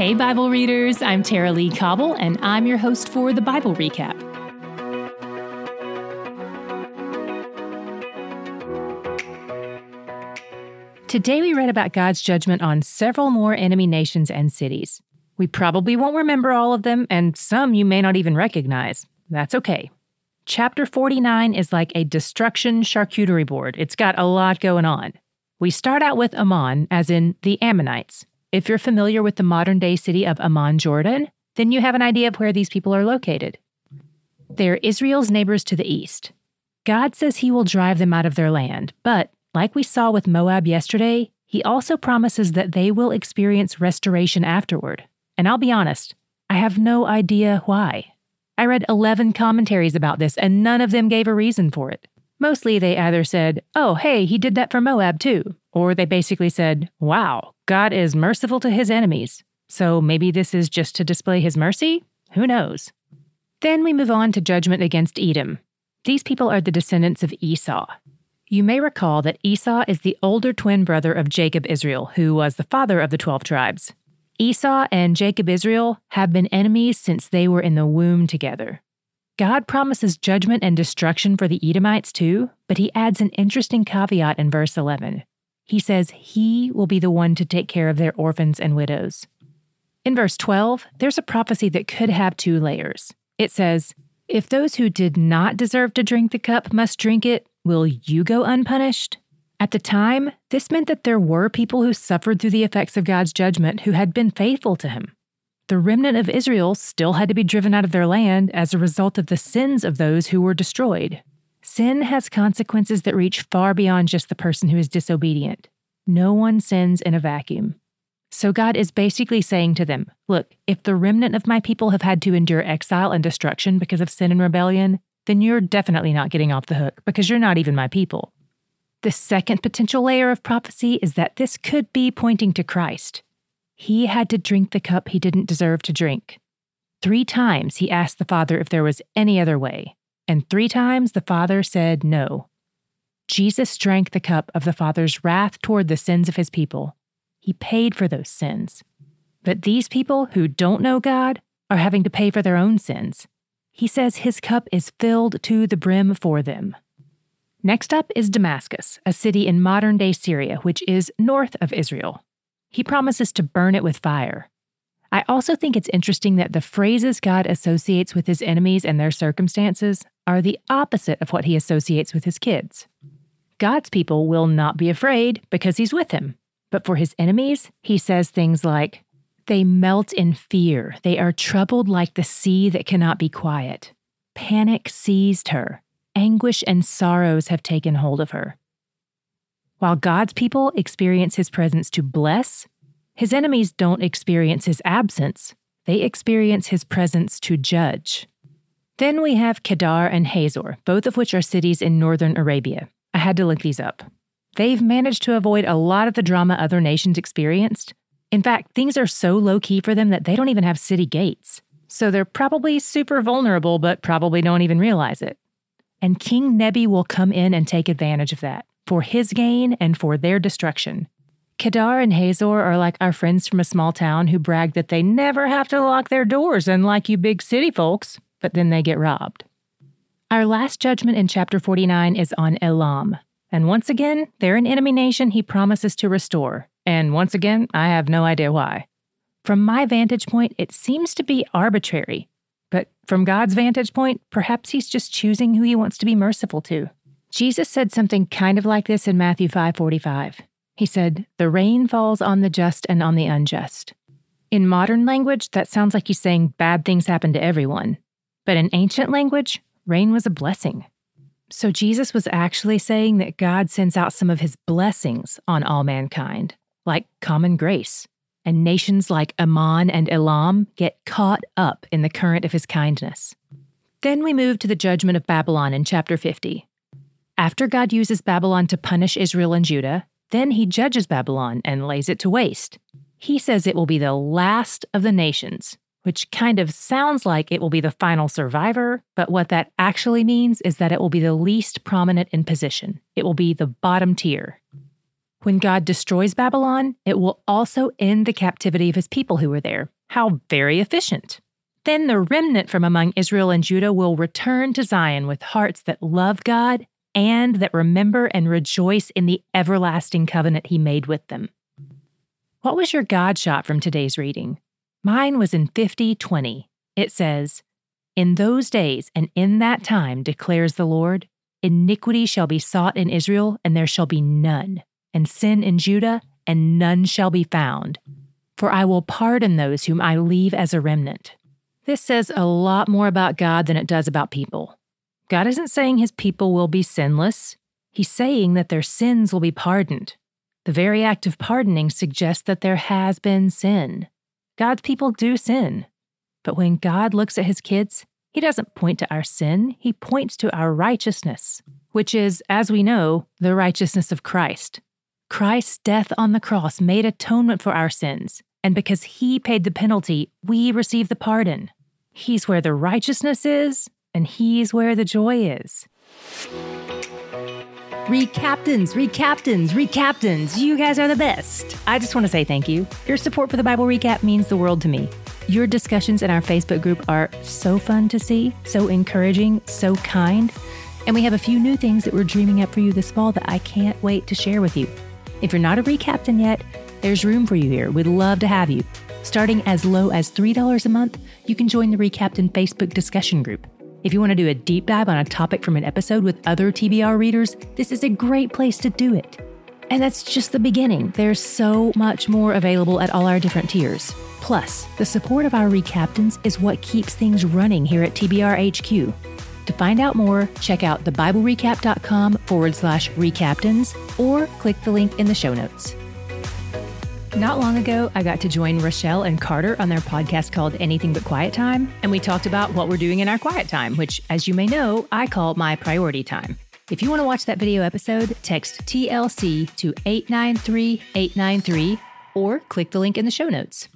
Hey, Bible readers, I'm Tara-Leigh Cobble, and I'm your host for the Bible Recap. Today, we read about God's judgment on several more enemy nations and cities. We probably won't remember all of them, and some you may not even recognize. That's okay. Chapter 49 is like a destruction charcuterie board, it's got a lot going on. We start out with Ammon, as in the Ammonites. If you're familiar with the modern day city of Amman, Jordan, then you have an idea of where these people are located. They're Israel's neighbors to the east. God says he will drive them out of their land, but like we saw with Moab yesterday, he also promises that they will experience restoration afterward. And I'll be honest, I have no idea why. I read 11 commentaries about this, and none of them gave a reason for it. Mostly they either said, oh, hey, he did that for Moab too, or they basically said, wow, God is merciful to his enemies. So maybe this is just to display his mercy? Who knows? Then we move on to judgment against Edom. These people are the descendants of Esau. You may recall that Esau is the older twin brother of Jacob Israel, who was the father of the 12 tribes. Esau and Jacob Israel have been enemies since they were in the womb together. God promises judgment and destruction for the Edomites too, but he adds an interesting caveat in verse 11. He says he will be the one to take care of their orphans and widows. In verse 12, there's a prophecy that could have two layers. It says, If those who did not deserve to drink the cup must drink it, will you go unpunished? At the time, this meant that there were people who suffered through the effects of God's judgment who had been faithful to him. The remnant of Israel still had to be driven out of their land as a result of the sins of those who were destroyed. Sin has consequences that reach far beyond just the person who is disobedient. No one sins in a vacuum. So God is basically saying to them, Look, if the remnant of my people have had to endure exile and destruction because of sin and rebellion, then you're definitely not getting off the hook because you're not even my people. The second potential layer of prophecy is that this could be pointing to Christ. He had to drink the cup he didn't deserve to drink. Three times he asked the Father if there was any other way and three times the Father said no. Jesus drank the cup of the Father's wrath toward the sins of his people. He paid for those sins. But these people who don't know God are having to pay for their own sins. He says his cup is filled to the brim for them. Next up is Damascus, a city in modern day Syria, which is north of Israel. He promises to burn it with fire. I also think it's interesting that the phrases God associates with his enemies and their circumstances are the opposite of what he associates with his kids. God's people will not be afraid because he's with him. But for his enemies, he says things like, They melt in fear. They are troubled like the sea that cannot be quiet. Panic seized her. Anguish and sorrows have taken hold of her. While God's people experience his presence to bless, his enemies don't experience his absence, they experience his presence to judge. Then we have Kedar and Hazor, both of which are cities in northern Arabia. I had to look these up. They've managed to avoid a lot of the drama other nations experienced. In fact, things are so low key for them that they don't even have city gates. So they're probably super vulnerable, but probably don't even realize it. And King Nebi will come in and take advantage of that for his gain and for their destruction. Kedar and Hazor are like our friends from a small town who brag that they never have to lock their doors, unlike you big city folks but then they get robbed. Our last judgment in chapter 49 is on Elam. And once again, they're an enemy nation he promises to restore. And once again, I have no idea why. From my vantage point, it seems to be arbitrary. But from God's vantage point, perhaps he's just choosing who he wants to be merciful to. Jesus said something kind of like this in Matthew 5:45. He said, "The rain falls on the just and on the unjust." In modern language, that sounds like he's saying bad things happen to everyone. But in ancient language, rain was a blessing. So Jesus was actually saying that God sends out some of his blessings on all mankind, like common grace. And nations like Ammon and Elam get caught up in the current of his kindness. Then we move to the judgment of Babylon in chapter 50. After God uses Babylon to punish Israel and Judah, then he judges Babylon and lays it to waste. He says it will be the last of the nations, which kind of sounds like it will be the final survivor, but what that actually means is that it will be the least prominent in position. It will be the bottom tier. When God destroys Babylon, it will also end the captivity of his people who were there. How very efficient. Then the remnant from among Israel and Judah will return to Zion with hearts that love God and that remember and rejoice in the everlasting covenant he made with them. What was your God shot from today's reading? Mine was in 5020. It says, In those days and in that time, declares the Lord, iniquity shall be sought in Israel, and there shall be none, and sin in Judah, and none shall be found. For I will pardon those whom I leave as a remnant. This says a lot more about God than it does about people. God isn't saying his people will be sinless, he's saying that their sins will be pardoned. The very act of pardoning suggests that there has been sin. God's people do sin. But when God looks at his kids, he doesn't point to our sin, he points to our righteousness, which is, as we know, the righteousness of Christ. Christ's death on the cross made atonement for our sins, and because he paid the penalty, we receive the pardon. He's where the righteousness is, and he's where the joy is. Recaptains, recaptains, recaptains, you guys are the best. I just want to say thank you. Your support for the Bible Recap means the world to me. Your discussions in our Facebook group are so fun to see, so encouraging, so kind. And we have a few new things that we're dreaming up for you this fall that I can't wait to share with you. If you're not a recaptain yet, there's room for you here. We'd love to have you. Starting as low as $3 a month, you can join the Recaptain Facebook discussion group. If you want to do a deep dive on a topic from an episode with other TBR readers, this is a great place to do it. And that's just the beginning. There's so much more available at all our different tiers. Plus, the support of our recaptains is what keeps things running here at TBR HQ. To find out more, check out thebiblerecap.com forward slash recaptains or click the link in the show notes. Not long ago, I got to join Rochelle and Carter on their podcast called Anything But Quiet Time, and we talked about what we're doing in our quiet time, which, as you may know, I call my priority time. If you want to watch that video episode, text TLC to 893 893 or click the link in the show notes.